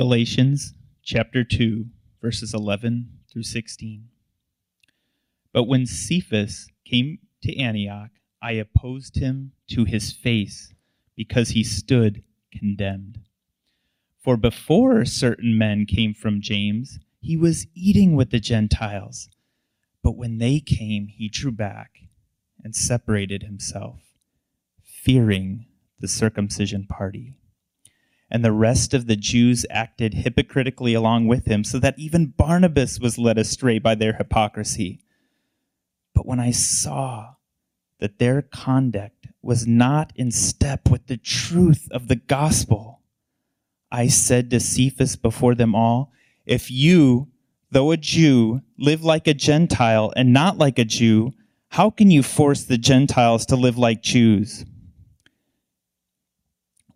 Galatians chapter 2, verses 11 through 16. But when Cephas came to Antioch, I opposed him to his face because he stood condemned. For before certain men came from James, he was eating with the Gentiles. But when they came, he drew back and separated himself, fearing the circumcision party and the rest of the Jews acted hypocritically along with him, so that even Barnabas was led astray by their hypocrisy. But when I saw that their conduct was not in step with the truth of the gospel, I said to Cephas before them all, If you, though a Jew, live like a Gentile and not like a Jew, how can you force the Gentiles to live like Jews?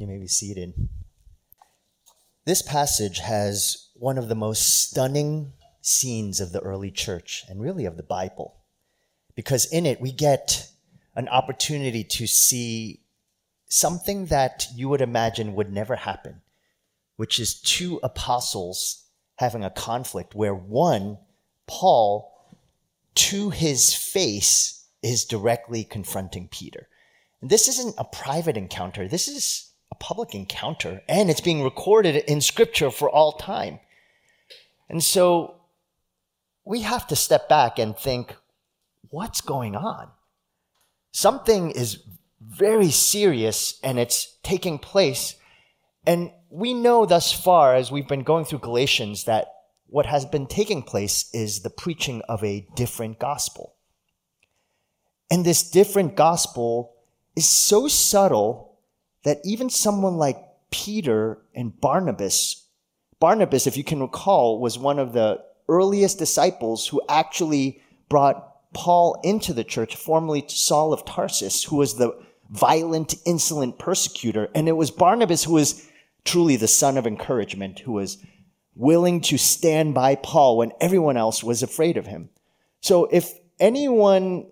You may be seated. This passage has one of the most stunning scenes of the early church and really of the Bible, because in it we get an opportunity to see something that you would imagine would never happen, which is two apostles having a conflict where one, Paul, to his face, is directly confronting Peter. And this isn't a private encounter. This is public encounter and it's being recorded in scripture for all time. And so we have to step back and think, what's going on? Something is very serious and it's taking place. And we know thus far, as we've been going through Galatians, that what has been taking place is the preaching of a different gospel. And this different gospel is so subtle that even someone like Peter and Barnabas, Barnabas, if you can recall, was one of the earliest disciples who actually brought Paul into the church, formerly Saul of Tarsus, who was the violent, insolent persecutor. And it was Barnabas who was truly the son of encouragement, who was willing to stand by Paul when everyone else was afraid of him. So if anyone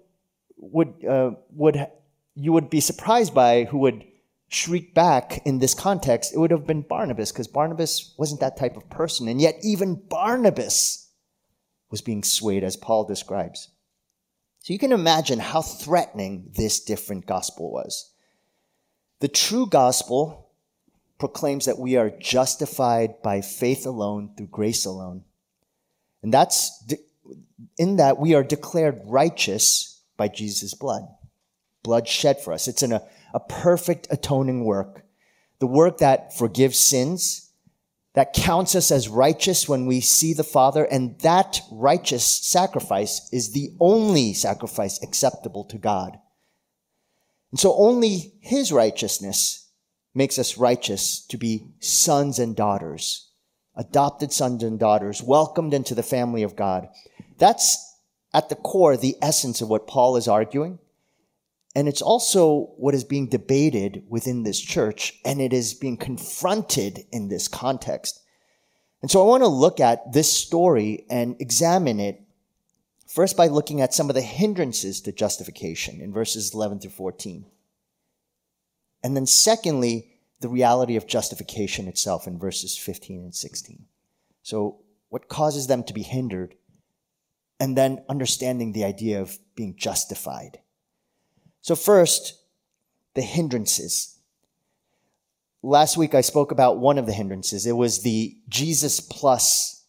would, uh, would, you would be surprised by who would shriek back in this context, it would have been Barnabas, because Barnabas wasn't that type of person. And yet, even Barnabas was being swayed, as Paul describes. So you can imagine how threatening this different gospel was. The true gospel proclaims that we are justified by faith alone, through grace alone. And that's in that we are declared righteous by Jesus' blood. Blood shed for us. It's an a perfect atoning work, the work that forgives sins, that counts us as righteous when we see the Father, and that righteous sacrifice is the only sacrifice acceptable to God. And so only His righteousness makes us righteous to be sons and daughters, adopted sons and daughters, welcomed into the family of God. That's at the core the essence of what Paul is arguing. And it's also what is being debated within this church, and it is being confronted in this context. And so I want to look at this story and examine it first by looking at some of the hindrances to justification in verses 11 through 14. And then, secondly, the reality of justification itself in verses 15 and 16. So, what causes them to be hindered? And then understanding the idea of being justified. So, first, the hindrances. Last week I spoke about one of the hindrances. It was the Jesus plus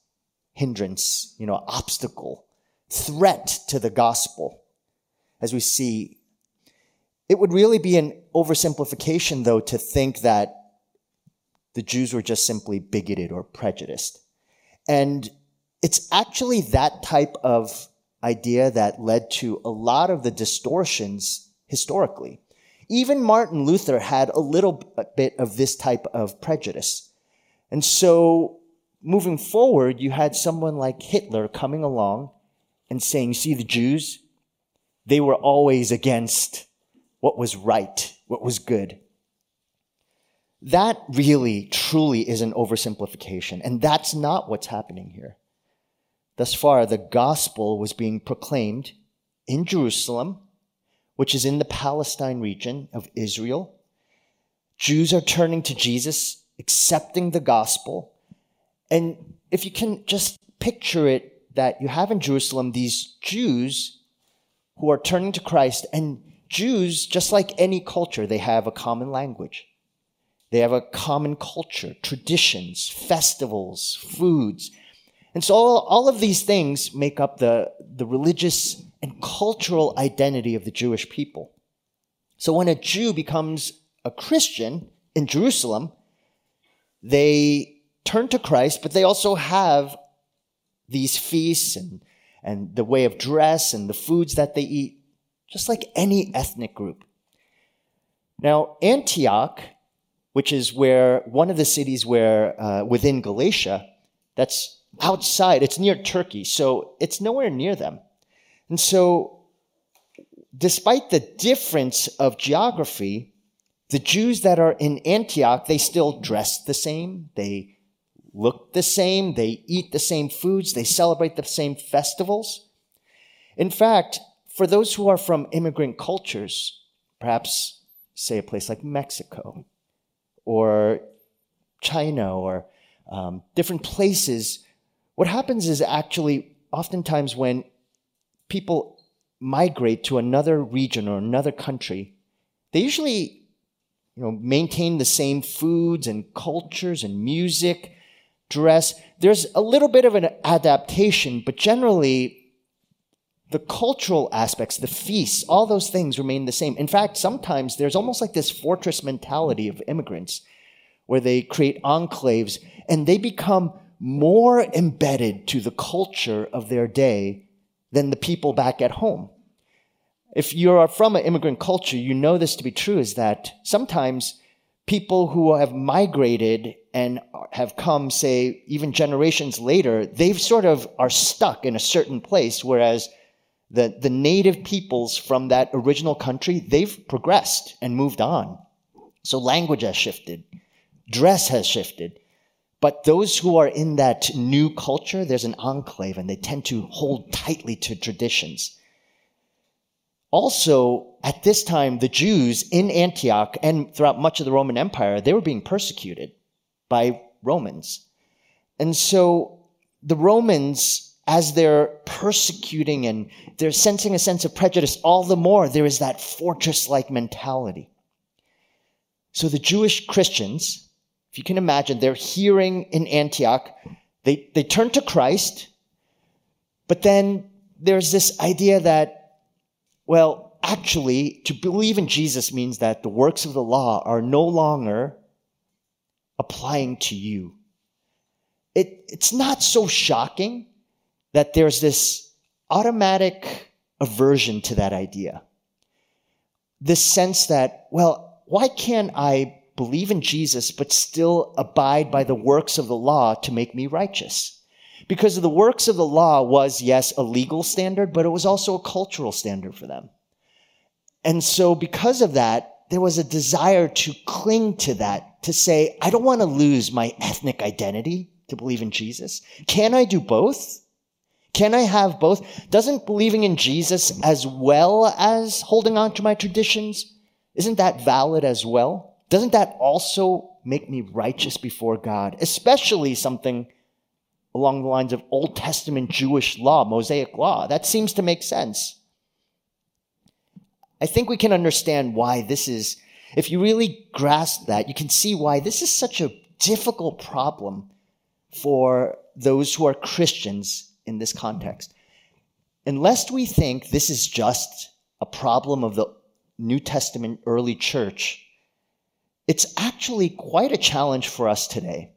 hindrance, you know, obstacle, threat to the gospel. As we see, it would really be an oversimplification, though, to think that the Jews were just simply bigoted or prejudiced. And it's actually that type of idea that led to a lot of the distortions historically. Even Martin Luther had a little bit of this type of prejudice. And so moving forward, you had someone like Hitler coming along and saying, see the Jews? They were always against what was right, what was good. That really, truly is an oversimplification, and that's not what's happening here. Thus far, the gospel was being proclaimed in Jerusalem, which is in the Palestine region of Israel. Jews are turning to Jesus, accepting the gospel. And if you can just picture it, that you have in Jerusalem these Jews who are turning to Christ, and Jews, just like any culture, they have a common language. They have a common culture, traditions, festivals, foods. And so all, all of these things make up the, the religious and cultural identity of the Jewish people. So when a Jew becomes a Christian in Jerusalem, they turn to Christ, but they also have these feasts and, and the way of dress and the foods that they eat, just like any ethnic group. Now, Antioch which is where one of the cities where uh, within Galatia, that's outside, it's near Turkey, so it's nowhere near them. And so, despite the difference of geography, the Jews that are in Antioch, they still dress the same, they look the same, they eat the same foods, they celebrate the same festivals. In fact, for those who are from immigrant cultures, perhaps say a place like Mexico, or China or um, different places, what happens is actually oftentimes when people migrate to another region or another country, they usually you know, maintain the same foods and cultures and music, dress. There's a little bit of an adaptation, but generally, the cultural aspects, the feasts, all those things remain the same. In fact, sometimes there's almost like this fortress mentality of immigrants where they create enclaves and they become more embedded to the culture of their day than the people back at home. If you're from an immigrant culture, you know this to be true is that sometimes people who have migrated and have come, say, even generations later, they've sort of are stuck in a certain place, whereas the, the native peoples from that original country, they've progressed and moved on. So language has shifted, dress has shifted. But those who are in that new culture, there's an enclave and they tend to hold tightly to traditions. Also, at this time, the Jews in Antioch and throughout much of the Roman Empire, they were being persecuted by Romans. And so the Romans as they're persecuting and they're sensing a sense of prejudice, all the more there is that fortress like mentality. So the Jewish Christians, if you can imagine, they're hearing in Antioch, they, they turn to Christ, but then there's this idea that, well, actually, to believe in Jesus means that the works of the law are no longer applying to you. It, it's not so shocking that there's this automatic aversion to that idea. This sense that, well, why can't I believe in Jesus but still abide by the works of the law to make me righteous? Because the works of the law was, yes, a legal standard, but it was also a cultural standard for them. And so, because of that, there was a desire to cling to that, to say, I don't want to lose my ethnic identity to believe in Jesus. Can I do both? Can I have both? Doesn't believing in Jesus as well as holding on to my traditions, isn't that valid as well? Doesn't that also make me righteous before God? Especially something along the lines of Old Testament Jewish law, Mosaic law. That seems to make sense. I think we can understand why this is, if you really grasp that, you can see why this is such a difficult problem for those who are Christians in this context. Unless we think this is just a problem of the New Testament early church, it's actually quite a challenge for us today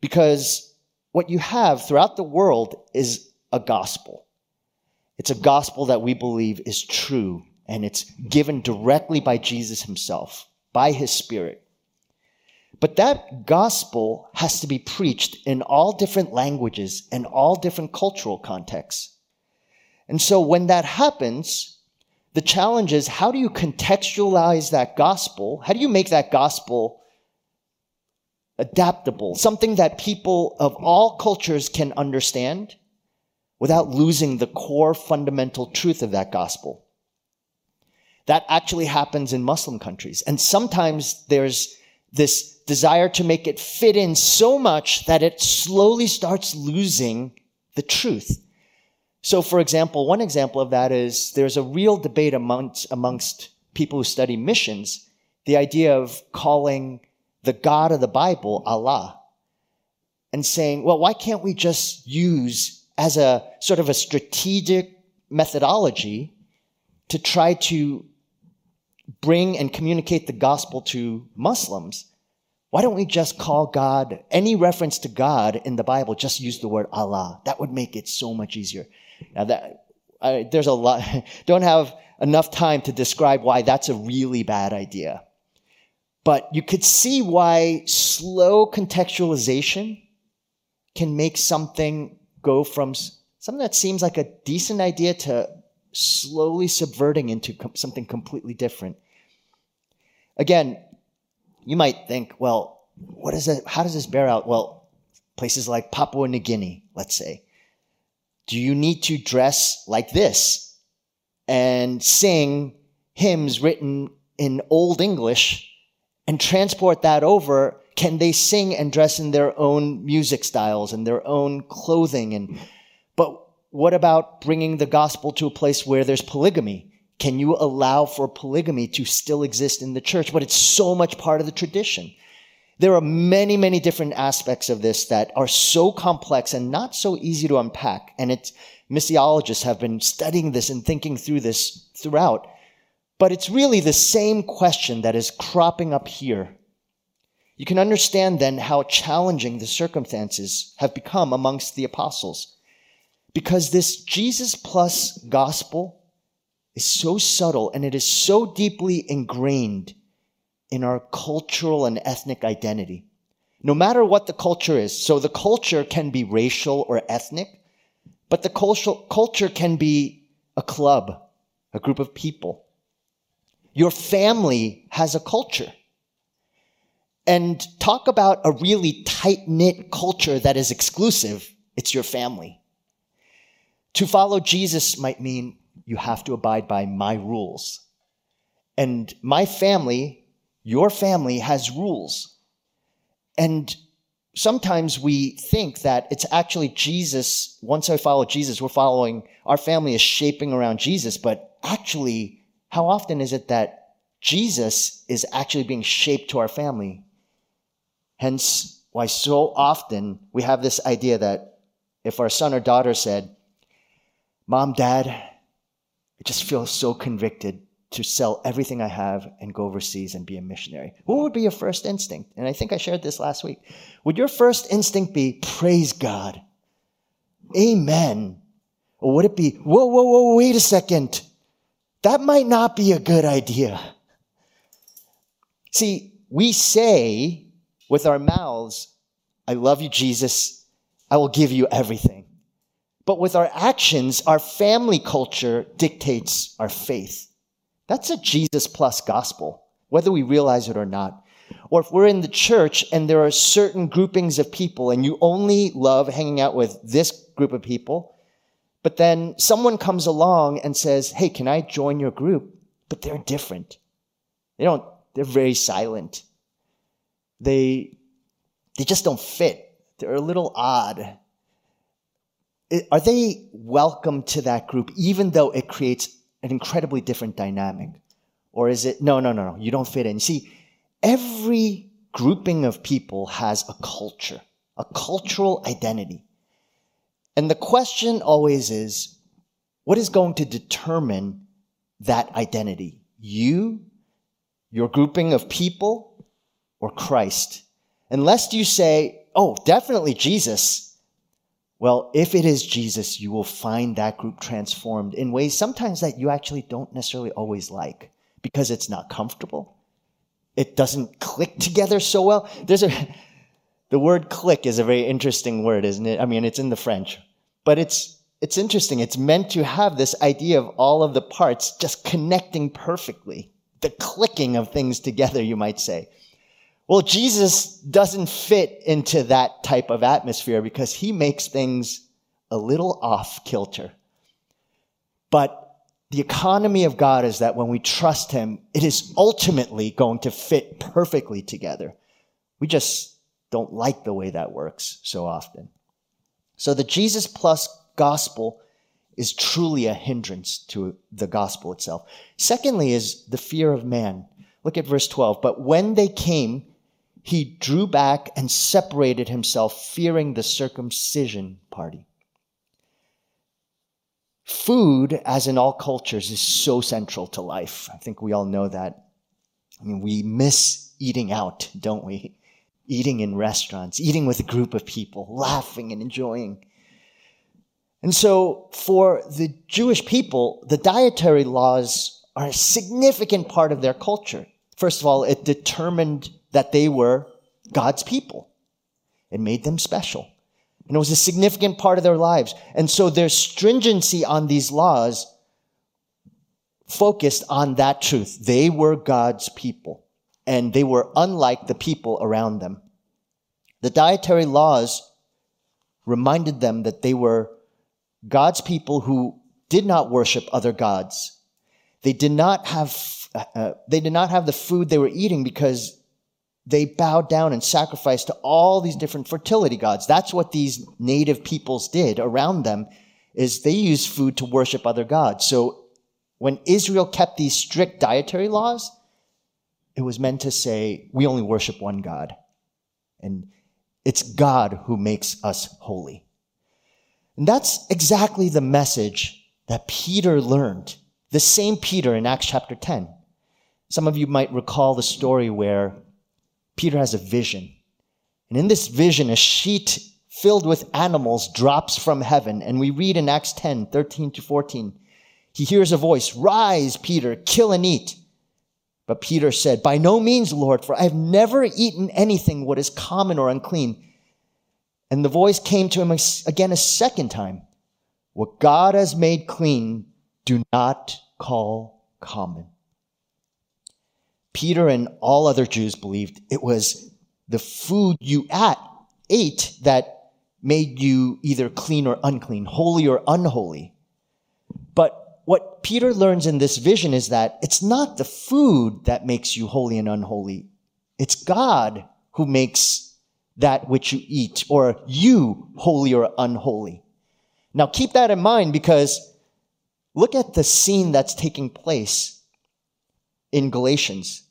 because what you have throughout the world is a gospel. It's a gospel that we believe is true and it's given directly by Jesus himself, by his Spirit. But that gospel has to be preached in all different languages and all different cultural contexts. And so when that happens, the challenge is how do you contextualize that gospel? How do you make that gospel adaptable, something that people of all cultures can understand without losing the core fundamental truth of that gospel? That actually happens in Muslim countries. And sometimes there's this desire to make it fit in so much that it slowly starts losing the truth. So, for example, one example of that is there's a real debate amongst, amongst people who study missions the idea of calling the God of the Bible Allah and saying, well, why can't we just use as a sort of a strategic methodology to try to bring and communicate the gospel to Muslims? Why don't we just call God, any reference to God in the Bible, just use the word Allah? That would make it so much easier. Now that, I, there's a lot, don't have enough time to describe why that's a really bad idea. But you could see why slow contextualization can make something go from something that seems like a decent idea to slowly subverting into something completely different. Again, you might think, well, what is it? How does this bear out? Well, places like Papua New Guinea, let's say. Do you need to dress like this and sing hymns written in Old English and transport that over? Can they sing and dress in their own music styles and their own clothing? And but what about bringing the gospel to a place where there's polygamy? Can you allow for polygamy to still exist in the church? But it's so much part of the tradition. There are many, many different aspects of this that are so complex and not so easy to unpack. And it's, missiologists have been studying this and thinking through this throughout. But it's really the same question that is cropping up here. You can understand then how challenging the circumstances have become amongst the apostles. Because this Jesus plus gospel is so subtle and it is so deeply ingrained in our cultural and ethnic identity. No matter what the culture is, so the culture can be racial or ethnic, but the culture can be a club, a group of people. Your family has a culture. And talk about a really tight knit culture that is exclusive, it's your family. To follow Jesus might mean you have to abide by my rules. And my family, your family, has rules. And sometimes we think that it's actually Jesus. Once I follow Jesus, we're following, our family is shaping around Jesus. But actually, how often is it that Jesus is actually being shaped to our family? Hence, why so often we have this idea that if our son or daughter said, Mom, Dad, I just feel so convicted to sell everything I have and go overseas and be a missionary. What would be your first instinct? And I think I shared this last week. Would your first instinct be, praise God? Amen. Or would it be, whoa, whoa, whoa, wait a second. That might not be a good idea. See, we say with our mouths, I love you, Jesus. I will give you everything. But with our actions, our family culture dictates our faith. That's a Jesus plus gospel, whether we realize it or not. Or if we're in the church and there are certain groupings of people and you only love hanging out with this group of people, but then someone comes along and says, Hey, can I join your group? But they're different. They don't, they're very silent. They, they just don't fit. They're a little odd are they welcome to that group, even though it creates an incredibly different dynamic? Or is it, no, no, no, no, you don't fit in? See, every grouping of people has a culture, a cultural identity. And the question always is, what is going to determine that identity? You, your grouping of people, or Christ? Unless you say, oh, definitely Jesus, well, if it is Jesus, you will find that group transformed in ways sometimes that you actually don't necessarily always like because it's not comfortable. it doesn't click together so well. There's a, the word click is a very interesting word, isn't it? I mean, it's in the French, but it's, it's interesting. It's meant to have this idea of all of the parts just connecting perfectly. The clicking of things together, you might say. Well, Jesus doesn't fit into that type of atmosphere because he makes things a little off kilter. But the economy of God is that when we trust him, it is ultimately going to fit perfectly together. We just don't like the way that works so often. So the Jesus plus gospel is truly a hindrance to the gospel itself. Secondly, is the fear of man. Look at verse 12. But when they came, he drew back and separated himself, fearing the circumcision party. Food, as in all cultures, is so central to life. I think we all know that. I mean, we miss eating out, don't we? Eating in restaurants, eating with a group of people, laughing and enjoying. And so, for the Jewish people, the dietary laws are a significant part of their culture. First of all, it determined that they were God's people. It made them special. And it was a significant part of their lives. And so their stringency on these laws focused on that truth. They were God's people, and they were unlike the people around them. The dietary laws reminded them that they were God's people who did not worship other gods. They did not have, uh, they did not have the food they were eating because they bowed down and sacrificed to all these different fertility gods. That's what these native peoples did around them is they used food to worship other gods. So when Israel kept these strict dietary laws, it was meant to say, we only worship one God. And it's God who makes us holy. And that's exactly the message that Peter learned. The same Peter in Acts chapter 10. Some of you might recall the story where Peter has a vision. And in this vision, a sheet filled with animals drops from heaven. And we read in Acts 10 13 to 14, he hears a voice, Rise, Peter, kill and eat. But Peter said, By no means, Lord, for I have never eaten anything what is common or unclean. And the voice came to him again a second time What God has made clean, do not call common. Peter and all other Jews believed it was the food you at, ate that made you either clean or unclean, holy or unholy. But what Peter learns in this vision is that it's not the food that makes you holy and unholy. It's God who makes that which you eat or you holy or unholy. Now keep that in mind because look at the scene that's taking place in Galatians.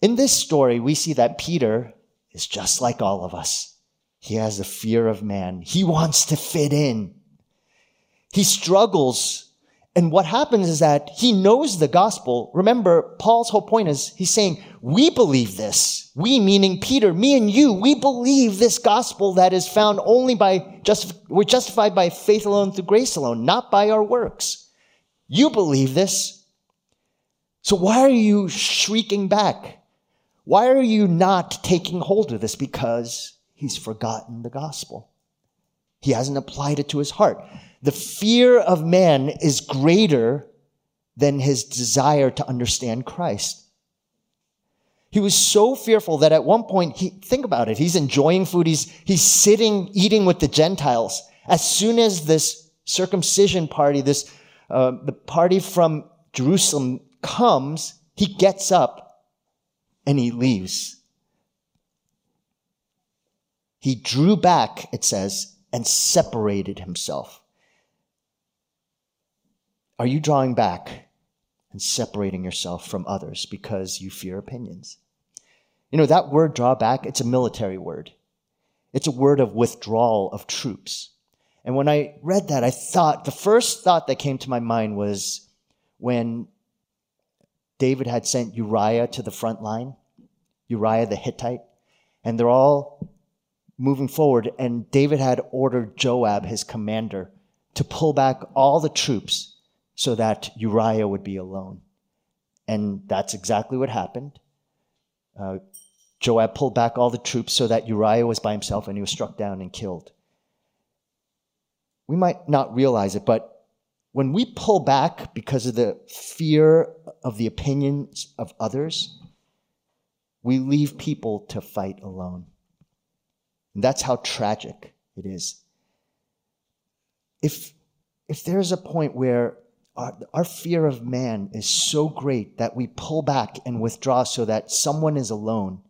In this story, we see that Peter is just like all of us. He has a fear of man. He wants to fit in. He struggles. And what happens is that he knows the gospel. Remember, Paul's whole point is he's saying, we believe this. We, meaning Peter, me and you, we believe this gospel that is found only by just, we're justified by faith alone through grace alone, not by our works. You believe this. So why are you shrieking back? Why are you not taking hold of this? Because he's forgotten the gospel. He hasn't applied it to his heart. The fear of man is greater than his desire to understand Christ. He was so fearful that at one point, he, think about it, he's enjoying food, he's, he's sitting, eating with the Gentiles. As soon as this circumcision party, this, uh, the party from Jerusalem comes, he gets up and he leaves. He drew back, it says, and separated himself. Are you drawing back and separating yourself from others because you fear opinions? You know, that word drawback, it's a military word. It's a word of withdrawal of troops. And when I read that, I thought, the first thought that came to my mind was when David had sent Uriah to the front line, Uriah the Hittite, and they're all moving forward. And David had ordered Joab, his commander, to pull back all the troops so that Uriah would be alone. And that's exactly what happened. uh, Joab pulled back all the troops so that Uriah was by himself and he was struck down and killed. We might not realize it, but when we pull back because of the fear of the opinions of others, we leave people to fight alone. And that's how tragic it is. If, if there's a point where our, our fear of man is so great that we pull back and withdraw so that someone is alone,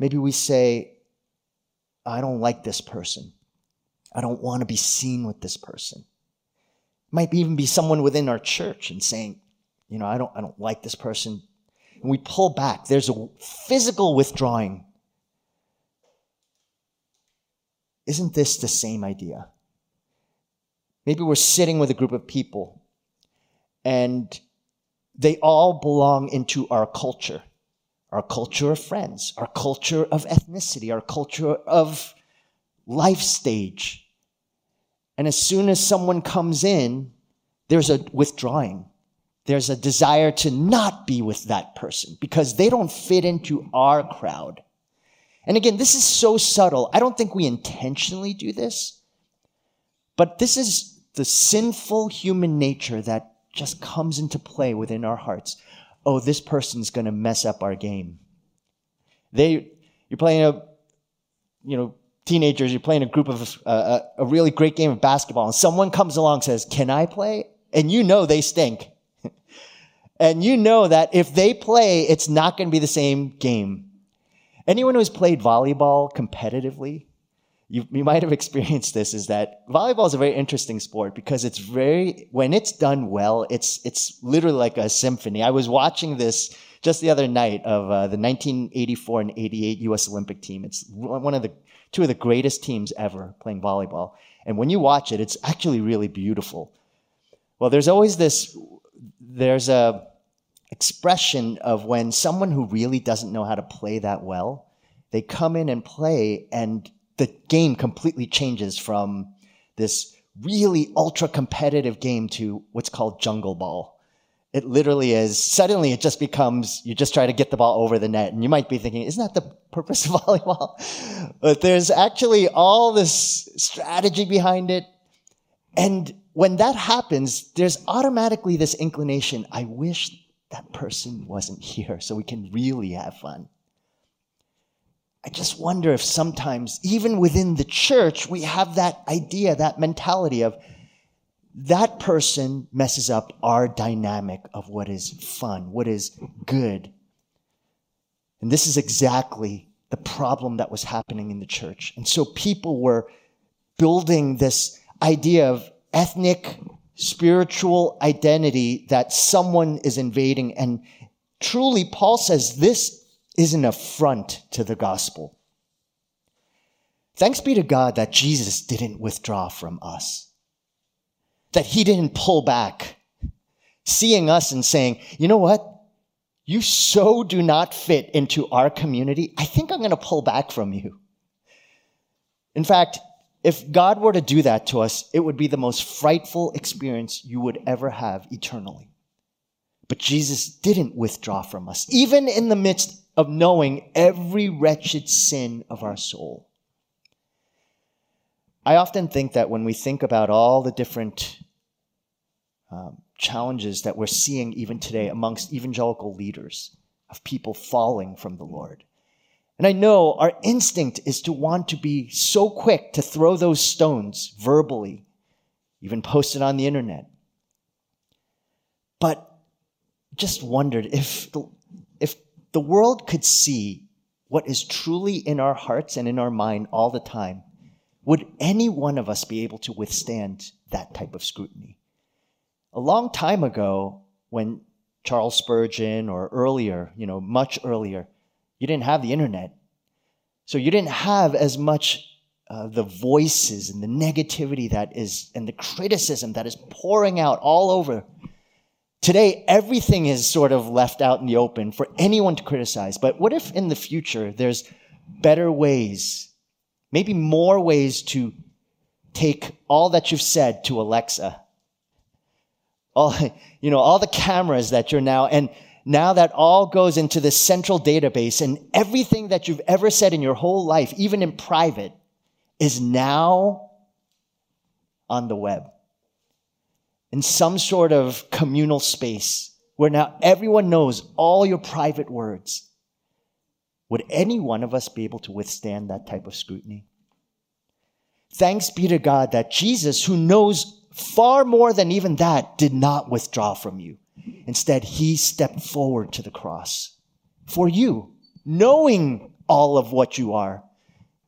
Maybe we say, I don't like this person. I don't want to be seen with this person. Might even be someone within our church and saying, you know, I don't, I don't like this person. And we pull back. There's a physical withdrawing. Isn't this the same idea? Maybe we're sitting with a group of people and they all belong into our culture our culture of friends, our culture of ethnicity, our culture of life stage. And as soon as someone comes in, there's a withdrawing. There's a desire to not be with that person because they don't fit into our crowd. And again, this is so subtle. I don't think we intentionally do this, but this is the sinful human nature that just comes into play within our hearts oh, this person's going to mess up our game. They, you're playing a, you know, teenagers, you're playing a group of uh, a, a really great game of basketball, and someone comes along and says, "Can I play?" And you know they stink, and you know that if they play, it's not going to be the same game. Anyone who's played volleyball competitively you, you might have experienced this is that volleyball is a very interesting sport because it's very when it's done well it's it's literally like a symphony i was watching this just the other night of uh, the 1984 and 88 us olympic team it's one of the two of the greatest teams ever playing volleyball and when you watch it it's actually really beautiful well there's always this there's a expression of when someone who really doesn't know how to play that well they come in and play and the game completely changes from this really ultra competitive game to what's called jungle ball. It literally is, suddenly it just becomes, you just try to get the ball over the net. And you might be thinking, isn't that the purpose of volleyball? But there's actually all this strategy behind it. And when that happens, there's automatically this inclination I wish that person wasn't here so we can really have fun. I just wonder if sometimes, even within the church, we have that idea, that mentality of that person messes up our dynamic of what is fun, what is good. And this is exactly the problem that was happening in the church. And so people were building this idea of ethnic, spiritual identity that someone is invading. And truly, Paul says this is an affront to the gospel. Thanks be to God that Jesus didn't withdraw from us, that he didn't pull back, seeing us and saying, you know what? You so do not fit into our community. I think I'm going to pull back from you. In fact, if God were to do that to us, it would be the most frightful experience you would ever have eternally. But Jesus didn't withdraw from us, even in the midst of knowing every wretched sin of our soul. I often think that when we think about all the different um, challenges that we're seeing even today amongst evangelical leaders of people falling from the Lord. And I know our instinct is to want to be so quick to throw those stones verbally, even post it on the internet. But just wondered if the, if the world could see what is truly in our hearts and in our mind all the time, would any one of us be able to withstand that type of scrutiny? A long time ago, when Charles Spurgeon or earlier, you know, much earlier, you didn't have the internet. So you didn't have as much uh, the voices and the negativity that is, and the criticism that is pouring out all over Today, everything is sort of left out in the open for anyone to criticize. But what if in the future there's better ways, maybe more ways to take all that you've said to Alexa? All, you know, all the cameras that you're now, and Now that all goes into this central database, and everything that you've ever said in your whole life, even in private, is now on the web in some sort of communal space where now everyone knows all your private words. Would any one of us be able to withstand that type of scrutiny? Thanks be to God that Jesus, who knows far more than even that, did not withdraw from you. Instead, he stepped forward to the cross for you, knowing all of what you are.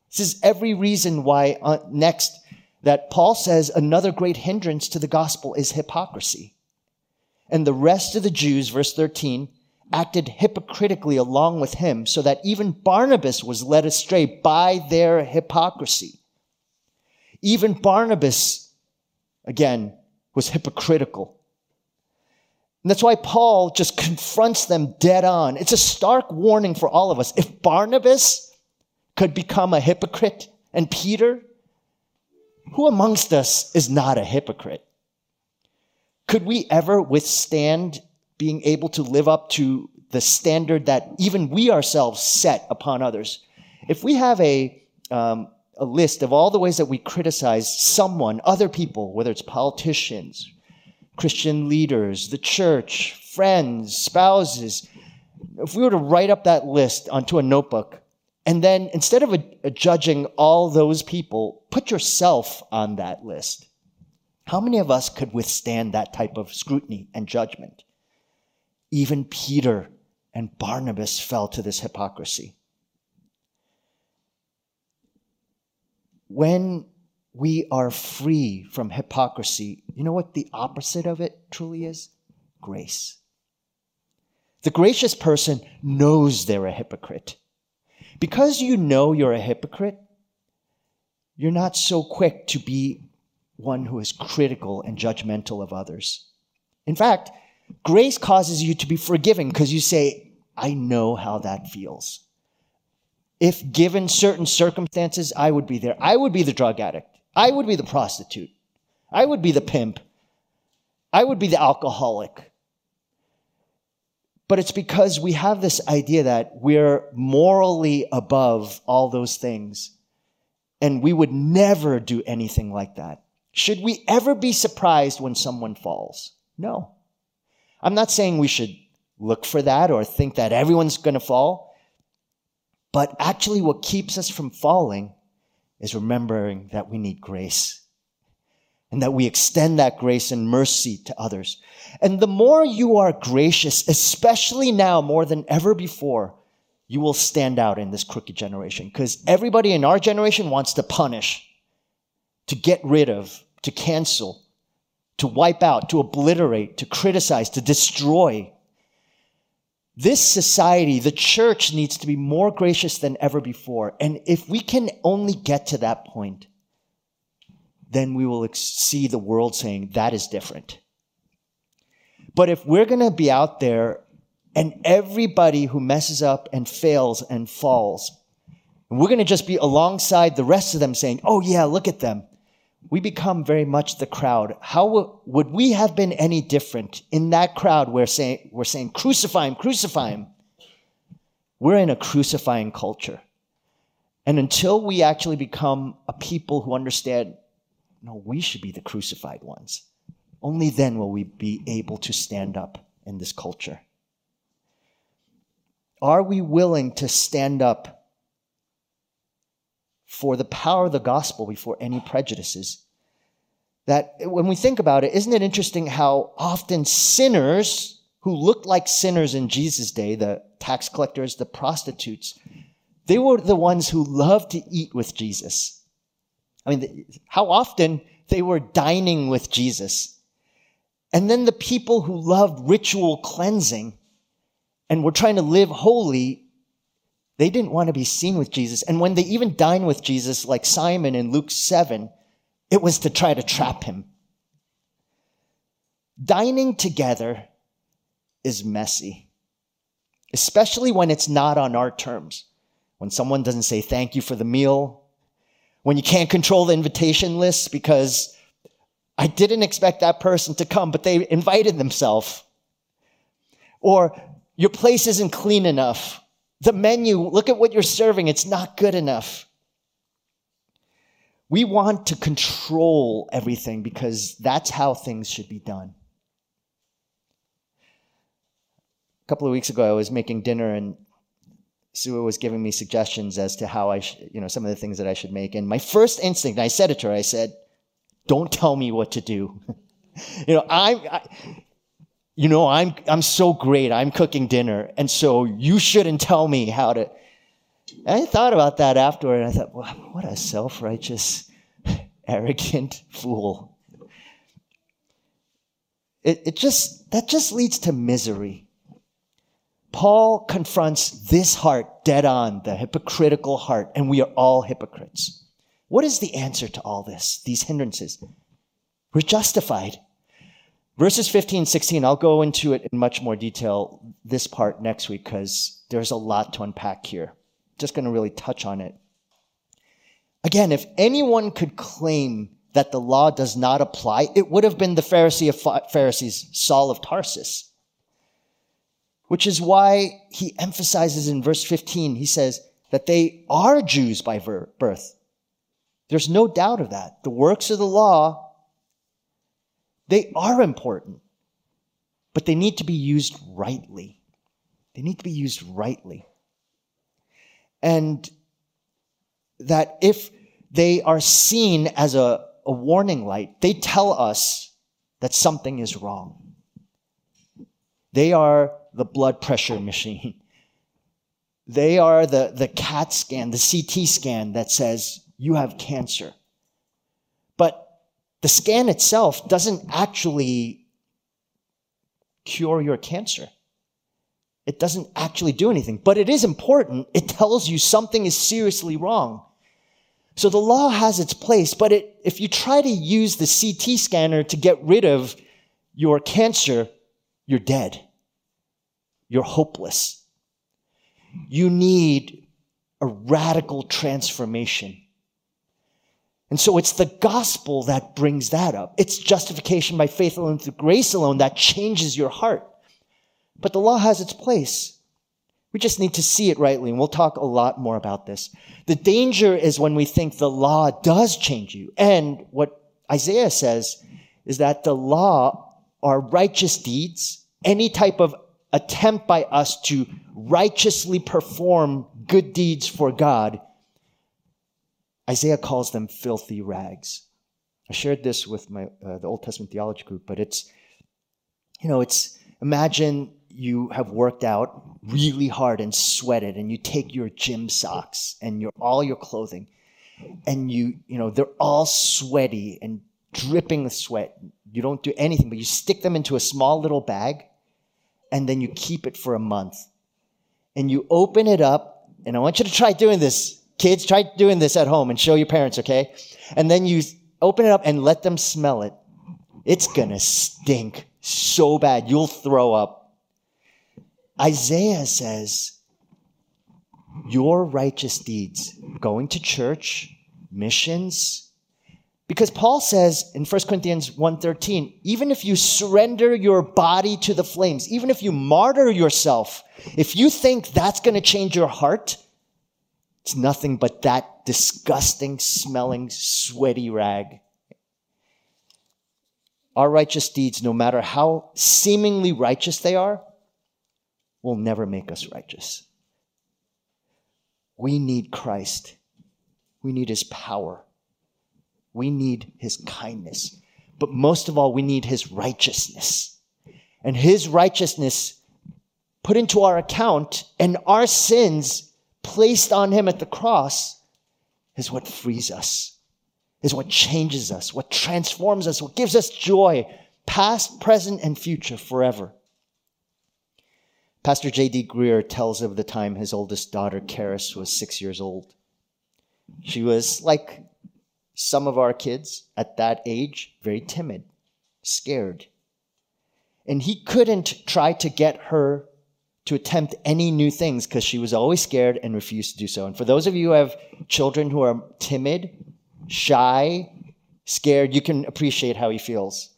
This is every reason why, uh, next, that Paul says another great hindrance to the gospel is hypocrisy. And the rest of the Jews, verse 13, acted hypocritically along with him, so that even Barnabas was led astray by their hypocrisy. Even Barnabas, again, was hypocritical. And that's why Paul just confronts them dead on. It's a stark warning for all of us. If Barnabas could become a hypocrite and Peter, who amongst us is not a hypocrite? Could we ever withstand being able to live up to the standard that even we ourselves set upon others? If we have a, um, a list of all the ways that we criticize someone, other people, whether it's politicians, Christian leaders, the church, friends, spouses, if we were to write up that list onto a notebook, and then instead of a, a judging all those people, put yourself on that list. How many of us could withstand that type of scrutiny and judgment? Even Peter and Barnabas fell to this hypocrisy. When we are free from hypocrisy, you know what the opposite of it truly is? Grace. The gracious person knows they're a hypocrite. Because you know you're a hypocrite, you're not so quick to be one who is critical and judgmental of others. In fact, grace causes you to be forgiving because you say, I know how that feels. If given certain circumstances, I would be there. I would be the drug addict. I would be the prostitute. I would be the pimp. I would be the alcoholic. But it's because we have this idea that we're morally above all those things. And we would never do anything like that. Should we ever be surprised when someone falls? No. I'm not saying we should look for that or think that everyone's going to fall. But actually, what keeps us from falling is remembering that we need grace and that we extend that grace and mercy to others. And the more you are gracious, especially now more than ever before, you will stand out in this crooked generation because everybody in our generation wants to punish, to get rid of, to cancel, to wipe out, to obliterate, to criticize, to destroy. This society, the church, needs to be more gracious than ever before. And if we can only get to that point, then we will see the world saying that is different. But if we're going to be out there and everybody who messes up and fails and falls, and we're going to just be alongside the rest of them saying, oh, yeah, look at them, we become very much the crowd. How would we have been any different in that crowd? We're saying, we're saying, crucify him, crucify him. We're in a crucifying culture. And until we actually become a people who understand, no, we should be the crucified ones, only then will we be able to stand up in this culture. Are we willing to stand up for the power of the gospel before any prejudices. That when we think about it, isn't it interesting how often sinners who looked like sinners in Jesus' day, the tax collectors, the prostitutes, they were the ones who loved to eat with Jesus. I mean, how often they were dining with Jesus. And then the people who loved ritual cleansing and were trying to live holy they didn't want to be seen with Jesus. And when they even dine with Jesus, like Simon in Luke 7, it was to try to trap him. Dining together is messy, especially when it's not on our terms. When someone doesn't say thank you for the meal, when you can't control the invitation list because I didn't expect that person to come, but they invited themselves. Or your place isn't clean enough. The menu, look at what you're serving, it's not good enough. We want to control everything because that's how things should be done. A couple of weeks ago, I was making dinner and Sue was giving me suggestions as to how I, sh- you know, some of the things that I should make. And my first instinct, I said it to her, I said, "Don't tell me what to do." you know, I'm, you know, I'm, I'm so great. I'm cooking dinner, and so you shouldn't tell me how to. And I thought about that afterward, and I thought, well, what a self-righteous, arrogant fool. It, it just that just leads to misery. Paul confronts this heart dead on, the hypocritical heart, and we are all hypocrites. What is the answer to all this, these hindrances? We're justified. Verses 15, 16, I'll go into it in much more detail this part next week because there's a lot to unpack here. Just going to really touch on it. Again, if anyone could claim that the law does not apply, it would have been the Pharisee of Pharisees, Saul of Tarsus which is why he emphasizes in verse 15, he says that they are Jews by birth. There's no doubt of that. The works of the law, they are important, but they need to be used rightly. They need to be used rightly. And that if they are seen as a, a warning light, they tell us that something is wrong. They are the blood pressure machine. They are the, the CAT scan, the CT scan that says you have cancer. The scan itself doesn't actually cure your cancer. It doesn't actually do anything, but it is important. It tells you something is seriously wrong. So the law has its place, but it, if you try to use the CT scanner to get rid of your cancer, you're dead you're hopeless. You need a radical transformation. And so it's the gospel that brings that up. It's justification by faith alone through grace alone that changes your heart. But the law has its place. We just need to see it rightly, and we'll talk a lot more about this. The danger is when we think the law does change you. And what Isaiah says is that the law are righteous deeds, any type of attempt by us to righteously perform good deeds for God, Isaiah calls them filthy rags. I shared this with my uh, the Old Testament theology group, but it's you know, it's imagine you have worked out really hard and sweated and you take your gym socks and your all your clothing and you you know they're all sweaty and dripping with sweat. You don't do anything, but you stick them into a small little bag and then you keep it for a month. And you open it up, and I want you to try doing this. Kids, try doing this at home and show your parents, okay? And then you open it up and let them smell it. It's gonna stink so bad, you'll throw up. Isaiah says, Your righteous deeds, going to church, missions, because Paul says in 1 Corinthians 1:13, even if you surrender your body to the flames, even if you martyr yourself, if you think that's going to change your heart, it's nothing but that disgusting smelling sweaty rag. Our righteous deeds, no matter how seemingly righteous they are, will never make us righteous. We need Christ. We need his power. We need his kindness. But most of all, we need his righteousness. And his righteousness put into our account and our sins placed on him at the cross is what frees us, is what changes us, what transforms us, what gives us joy, past, present, and future forever. Pastor J.D. Greear tells of the time his oldest daughter, Karis, was six years old. She was like some of our kids at that age very timid, scared. And he couldn't try to get her to attempt any new things because she was always scared and refused to do so. And for those of you who have children who are timid, shy, scared, you can appreciate how he feels.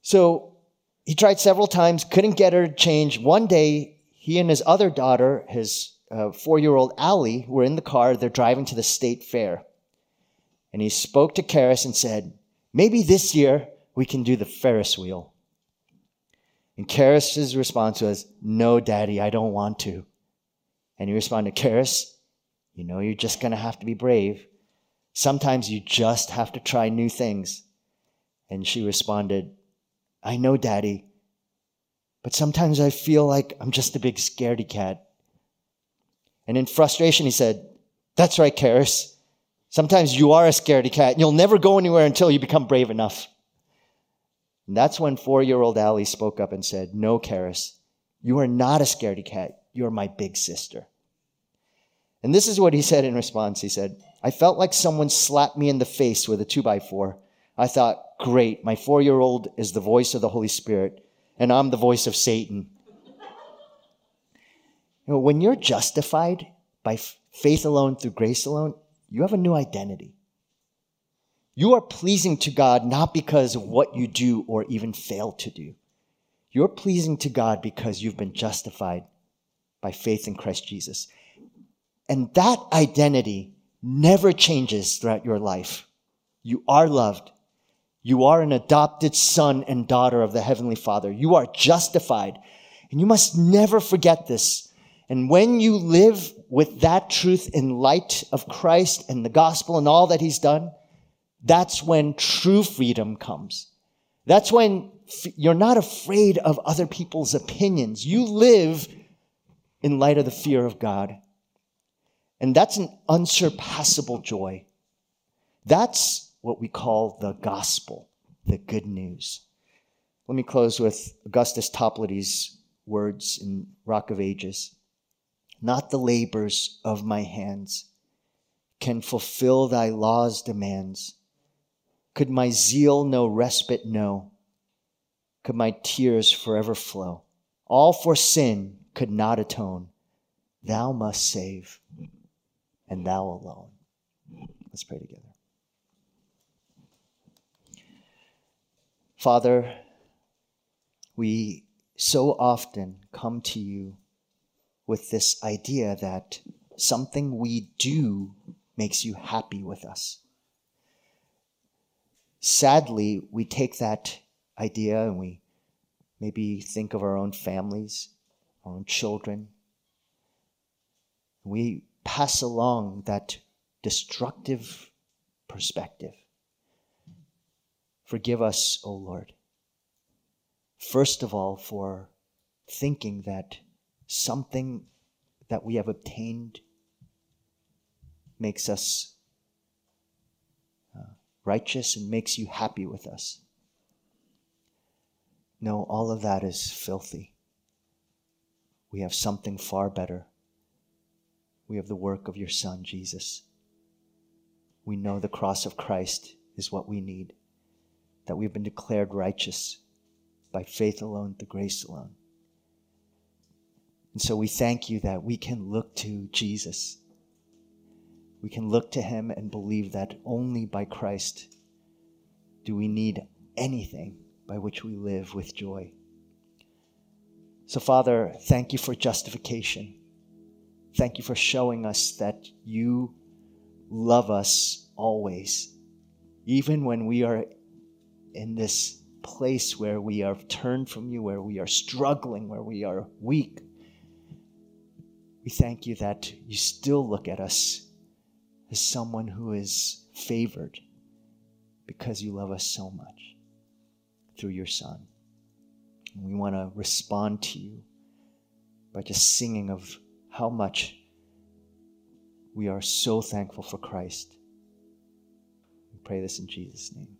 So he tried several times, couldn't get her to change. One day, he and his other daughter, his uh, four year old Allie, were in the car. They're driving to the state fair. And he spoke to Karis and said, Maybe this year we can do the Ferris wheel. And Karis's response was, No, Daddy, I don't want to. And he responded, Karis, you know you're just going to have to be brave. Sometimes you just have to try new things. And she responded, I know, Daddy, but sometimes I feel like I'm just a big scaredy cat. And in frustration, he said, That's right, Karis. Sometimes you are a scaredy cat, and you'll never go anywhere until you become brave enough. And that's when four year old Allie spoke up and said, No, Karis, you are not a scaredy cat. You're my big sister. And this is what he said in response. He said, I felt like someone slapped me in the face with a two by four. I thought, great, my four year old is the voice of the Holy Spirit, and I'm the voice of Satan. You know, when you're justified by faith alone through grace alone, you have a new identity. You are pleasing to God not because of what you do or even fail to do. You're pleasing to God because you've been justified by faith in Christ Jesus. And that identity never changes throughout your life. You are loved. You are an adopted son and daughter of the Heavenly Father. You are justified. And you must never forget this. And when you live with that truth in light of Christ and the gospel and all that He's done, that's when true freedom comes. That's when you're not afraid of other people's opinions. You live in light of the fear of God. And that's an unsurpassable joy. That's what we call the gospel, the good news. Let me close with Augustus Toplady's words in Rock of Ages. Not the labors of my hands can fulfill thy law's demands. Could my zeal no respite know? Could my tears forever flow? All for sin could not atone. Thou must save and thou alone. Let's pray together. Father, we so often come to you with this idea that something we do makes you happy with us. Sadly, we take that idea and we maybe think of our own families, our own children. We pass along that destructive perspective. Forgive us, O Lord. First of all, for thinking that something that we have obtained makes us righteous and makes you happy with us. No, all of that is filthy. We have something far better we have the work of your Son, Jesus. We know the cross of Christ is what we need, that we've been declared righteous by faith alone, the grace alone. And so we thank you that we can look to Jesus. We can look to him and believe that only by Christ do we need anything by which we live with joy. So, Father, thank you for justification. Thank you for showing us that you love us always, even when we are in this place where we are turned from you, where we are struggling, where we are weak. We thank you that you still look at us as someone who is favored because you love us so much through your Son. And we want to respond to you by just singing of how much we are so thankful for Christ. We pray this in Jesus' name.